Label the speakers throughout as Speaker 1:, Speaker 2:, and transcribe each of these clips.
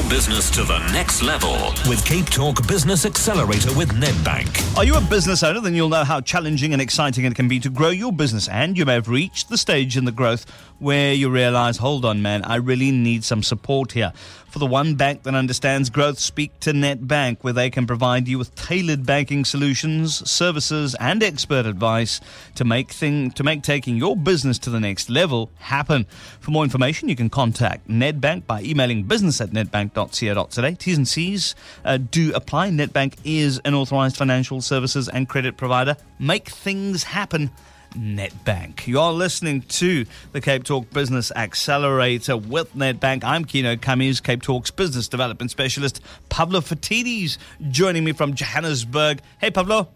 Speaker 1: your business to the next level with Cape Talk Business Accelerator with Nedbank.
Speaker 2: Are you a business owner? Then you'll know how challenging and exciting it can be to grow your business. And you may have reached the stage in the growth where you realize, hold on, man, I really need some support here. For the one bank that understands growth, speak to Nedbank, where they can provide you with tailored banking solutions, services, and expert advice to make thing to make taking your business to the next level happen. For more information, you can contact Nedbank by emailing business at nedbank.co.za. T's and C's uh, do apply. Nedbank is an authorized financial services and credit provider. Make things happen. Nedbank. You're listening to the Cape Talk Business Accelerator with Nedbank. I'm Kieno Kammies, Cape Talk's business development specialist. Pavlo Phitidis joining me from Johannesburg. Hey, Pavlo.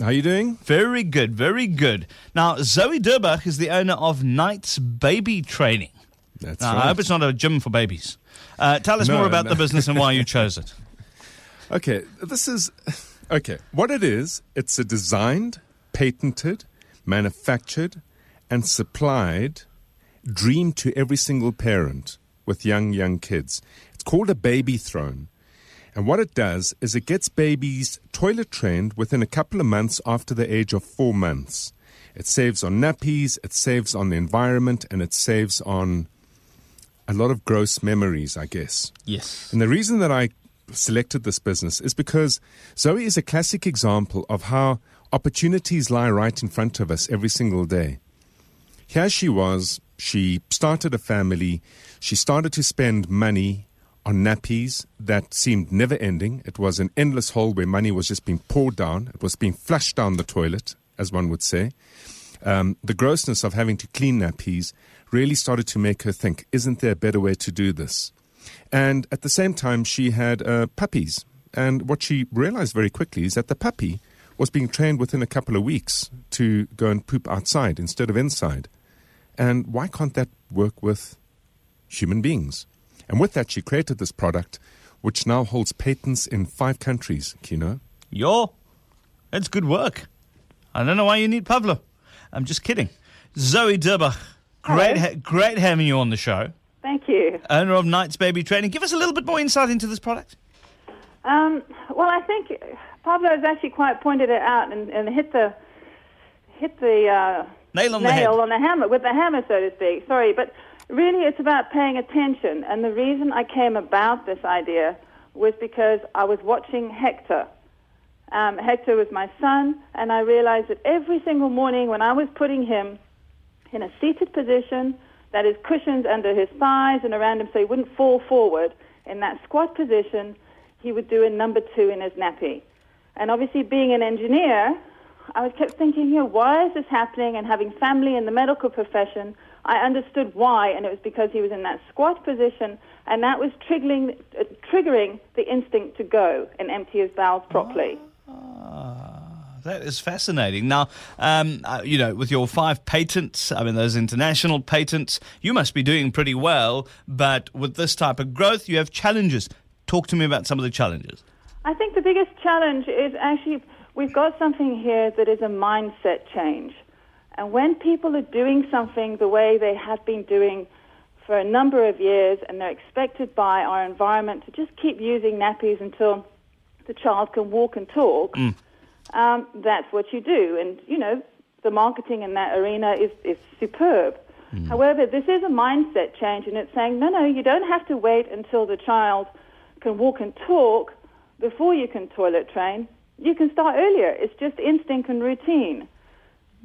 Speaker 3: How are you doing?
Speaker 2: Very good, very good. Now, Zoe Durbach is the owner of Knights Baby Training.
Speaker 3: That's
Speaker 2: Now,
Speaker 3: right.
Speaker 2: I hope it's not a gym for babies. Uh, tell us
Speaker 3: No,
Speaker 2: more about
Speaker 3: no.
Speaker 2: the business and why you chose it.
Speaker 3: Okay, this is okay. What it is, it's a designed, patented, manufactured, and supplied dream to every single parent with young young kids. It's called a baby throne. And what it does is it gets babies toilet trained within a couple of months after the age of 4 months. It saves on nappies, it saves on the environment, and it saves on a lot of gross memories, I guess.
Speaker 2: Yes.
Speaker 3: And the reason that I selected this business is because Zoe is a classic example of how opportunities lie right in front of us every single day. Here she was, she started a family, she started to spend money on nappies that seemed never ending. It was an endless hole where money was just being poured down, it was being flushed down the toilet, as one would say. Um, the grossness of having to clean nappies really started to make her think, isn't there a better way to do this? And at the same time, she had uh, puppies. And what she realized very quickly is that the puppy was being trained within a couple of weeks to go and poop outside instead of inside. And why can't that work with human beings? And with that, she created this product, which now holds patents in five countries, Kieno.
Speaker 2: Yo, that's good work. I don't know why you need Pavlo. I'm just kidding. Zoe Durbach, great, ha- great having you on the show.
Speaker 4: Thank you.
Speaker 2: Owner of Knights Baby Training. Give us a little bit more insight into this product.
Speaker 4: Um, well, I think Pavlo has actually quite pointed it out and, and hit the hit the uh,
Speaker 2: Nail on the
Speaker 4: nail
Speaker 2: head.
Speaker 4: on the hammer with the hammer, so to speak. Sorry, but really, it's about paying attention. And the reason I came about this idea was because I was watching Hector. Um, Hector was my son, and I realized that every single morning when I was putting him in a seated position that is cushions under his thighs and around him so he wouldn't fall forward, in that squat position, he would do a number two in his nappy. And obviously, being an engineer, I was kept thinking, you know, why is this happening? And having family in the medical profession, I understood why, and it was because he was in that squat position, and that was triggering, uh, triggering the instinct to go and empty his bowels properly.
Speaker 2: That is fascinating. Now, um, uh, you know, with your five patents, I mean, those international patents, you must be doing pretty well. But with this type of growth, you have challenges. Talk to me about some of the challenges.
Speaker 4: I think the biggest challenge is actually we've got something here that is a mindset change. And when people are doing something the way they have been doing for a number of years and they're expected by our environment to just keep using nappies until the child can walk and talk, um, that's what you do. And, you know, the marketing in that arena is, is superb. However, this is a mindset change, and it's saying, no, no, you don't have to wait until the child can walk and talk before you can toilet train. You can start earlier. It's just instinct and routine.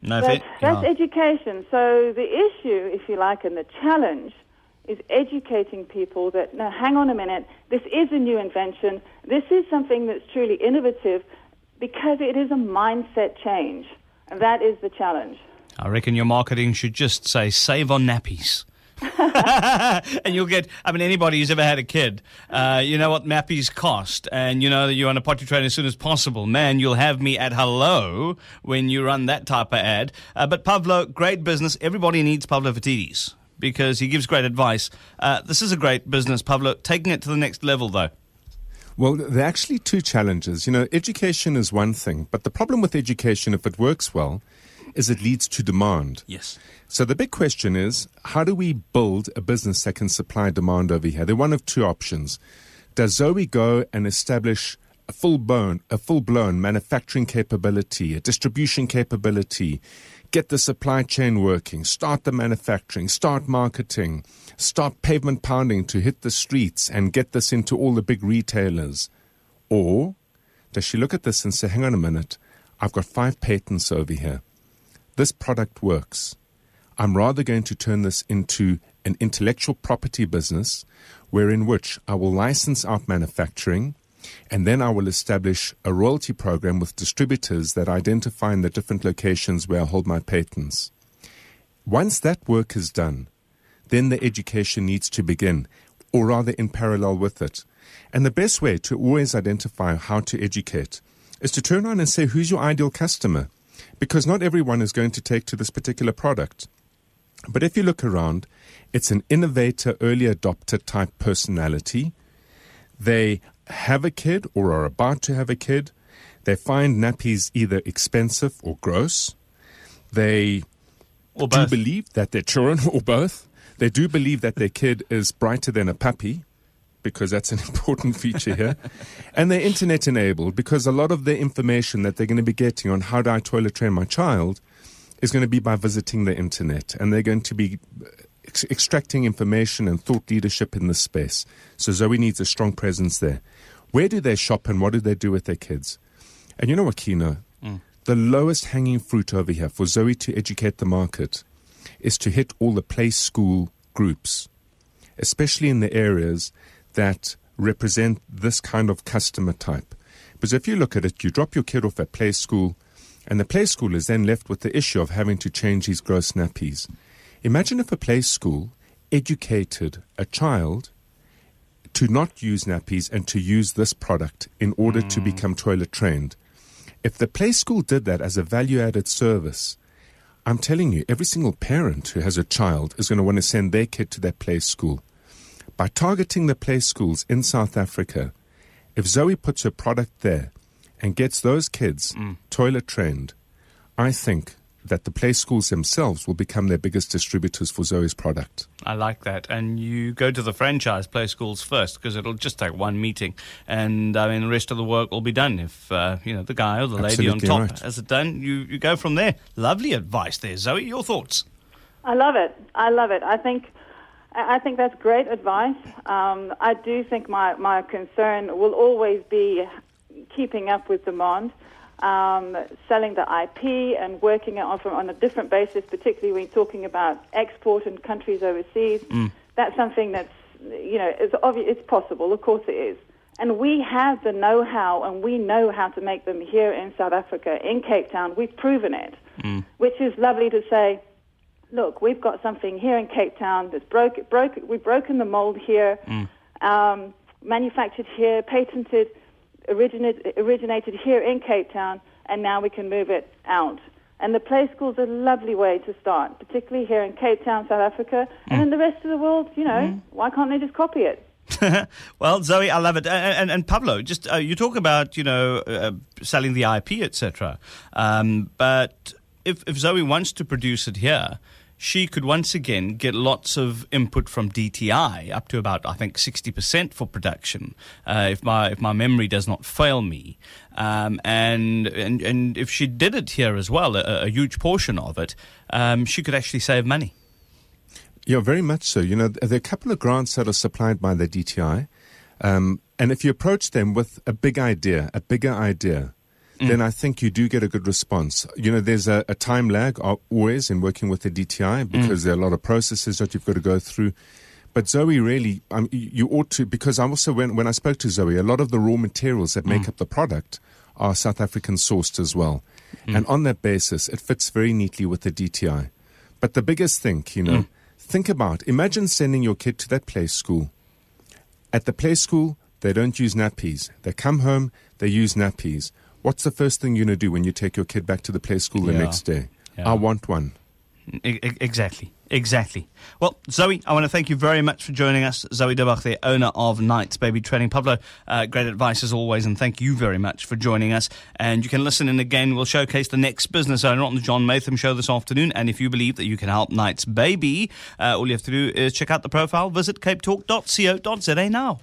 Speaker 2: No,
Speaker 4: But
Speaker 2: it-
Speaker 4: that's
Speaker 2: yeah.
Speaker 4: education. So the issue, if you like, and the challenge is educating people that, no, hang on a minute, this is a new invention. This is something that's truly innovative because it is a mindset change. And that is the challenge.
Speaker 2: I reckon your marketing should just say save on nappies. and you'll get, I mean, anybody who's ever had a kid, uh, you know what nappies cost, and you know that you want to potty train as soon as possible. Man, you'll have me at hello when you run that type of ad. Uh, but Pavlo, great business. Everybody needs Pavlo Phitidis because he gives great advice. Uh, this is a great business, Pavlo. Taking it to the next level, though.
Speaker 3: Well, there are actually two challenges. You know, education is one thing, but the problem with education, if it works well, is it leads to demand.
Speaker 2: Yes.
Speaker 3: So the big question is, how do we build a business that can supply demand over here? There are one of two options. does Zoe go and establish a full blown, a full blown manufacturing capability, a distribution capability, get the supply chain working, start the manufacturing, start marketing, start pavement pounding to hit the streets and get this into all the big retailers? Or does she look at this and say, hang on a minute, I've got five patents over here. This product works. I'm rather going to turn this into an intellectual property business wherein which I will license out manufacturing and then I will establish a royalty program with distributors that identify in the different locations where I hold my patents. Once that work is done, then the education needs to begin, or rather in parallel with it. And the best way to always identify how to educate is to turn on and say, who's your ideal customer? Because not everyone is going to take to this particular product. But if you look around, it's an innovator, early adopter type personality. They have a kid or are about to have a kid. They find nappies either expensive or gross. They
Speaker 2: Or
Speaker 3: do believe that their children, or both, they do believe that their kid is brighter than a puppy, because that's an important feature here. and they're internet enabled because a lot of the information that they're going to be getting on how do I toilet train my child is going to be by visiting the internet. And they're going to be ex- extracting information and thought leadership in this space. So Zoe needs a strong presence there. Where do they shop and what do they do with their kids? And you know what, Kieno? Mm. The lowest hanging fruit over here for Zoe to educate the market is to hit all the play school groups, especially in the areas that represent this kind of customer type. Because if you look at it, you drop your kid off at play school, and the play school is then left with the issue of having to change his gross nappies. Imagine if a play school educated a child to not use nappies and to use this product in order to hmm. become toilet trained. If the play school did that as a value added service, I'm telling you, every single parent who has a child is going to want to send their kid to that play school. By targeting the play schools in South Africa, if Zoe puts her product there and gets those kids mm. toilet trained, I think that the play schools themselves will become their biggest distributors for Zoe's product.
Speaker 2: I like that. And you go to the franchise play schools first because it'll just take one meeting, and I mean the rest of the work will be done. If uh, you know the guy or the lady on top
Speaker 3: right.
Speaker 2: has it done, you you go from there. Lovely advice there, Zoe. Your thoughts?
Speaker 4: I love it. I love it. I think I I think that's great advice. Um, I do think my, my concern will always be keeping up with demand, um, selling the IP and working it on, on a different basis, particularly when you're talking about export and countries overseas. That's something that's, you know, it's, obvious, it's possible. Of course it is. And we have the know-how and we know how to make them here in South Africa, in Cape Town. We've proven it, which is lovely to say, look, we've got something here in Cape Town that's broke, broke, we've broken the mold here, um, manufactured here, patented, originated, originated here in Cape Town, and now we can move it out. And the play school's a lovely way to start, particularly here in Cape Town, South Africa, and in the rest of the world. You know, why can't they just copy it?
Speaker 2: well, Zoe, I love it. And, and, and Pavlo, just uh, you talk about you know uh, selling the IP, etc. Um, but if if Zoe wants to produce it here, she could once again get lots of input from DTI, up to about I think sixty percent for production, uh, if my if my memory does not fail me. Um, and and and if she did it here as well, a, a huge portion of it, um, she could actually save money.
Speaker 3: Yeah, very much so. You know, there are a couple of grants that are supplied by the DTI. Um, and if you approach them with a big idea, a bigger idea, Mm. then I think you do get a good response. You know, there's a, a time lag always in working with the DTI mm. because there are a lot of processes that you've got to go through. But Zoe, really, um, you you ought to, because I also, when, when I spoke to Zoe, a lot of the raw materials that make mm. up the product are South African sourced as well. And on that basis, it fits very neatly with the DTI. But the biggest thing, you know, think about, imagine sending your kid to that play school. At the play school, they don't use nappies. They come home, they use nappies. What's the first thing you're going to do when you take your kid back to the play school the
Speaker 2: Yeah.
Speaker 3: next day?
Speaker 2: Yeah.
Speaker 3: I want one.
Speaker 2: Exactly. Exactly. Well, Zoe, I want to thank you very much for joining us. Zoe Durbach, the owner of Knights Baby Training. Pavlo, uh, great advice as always, and thank you very much for joining us. And you can listen in again. We'll showcase the next business owner on the John Maytham Show this afternoon. And if you believe that you can help Knights Baby, uh, all you have to do is check out the profile, visit capetalk.co.za now.